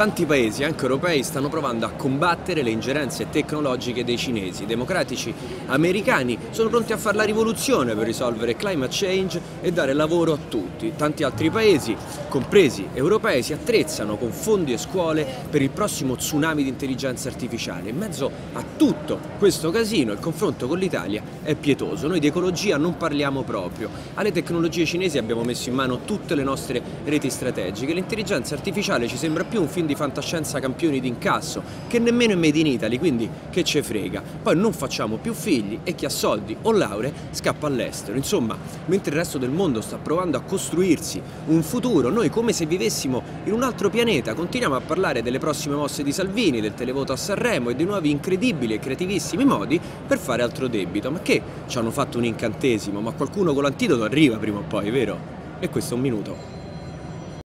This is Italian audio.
Tanti paesi, anche europei, stanno provando a combattere le ingerenze tecnologiche dei cinesi. I democratici americani sono pronti a fare la rivoluzione per risolvere climate change e dare lavoro a tutti. Tanti altri paesi, compresi europei, si attrezzano con fondi e scuole per il prossimo tsunami di intelligenza artificiale. In mezzo a tutto questo casino il confronto con l'Italia è pietoso. Noi di ecologia non parliamo proprio. Alle tecnologie cinesi abbiamo messo in mano tutte le nostre reti strategiche. L'intelligenza artificiale ci sembra più un film di fantascienza campioni d'incasso, che nemmeno è made in Italy, quindi che ce frega. Poi non facciamo più figli e chi ha soldi o lauree scappa all'estero. Insomma, mentre il resto del mondo sta provando a costruirsi un futuro, noi come se vivessimo in un altro pianeta, continuiamo a parlare delle prossime mosse di Salvini, del televoto a Sanremo e di nuovi incredibili e creativissimi modi per fare altro debito. Ma che ci hanno fatto un incantesimo? Ma qualcuno con l'antidoto arriva prima o poi, vero? E questo è un minuto.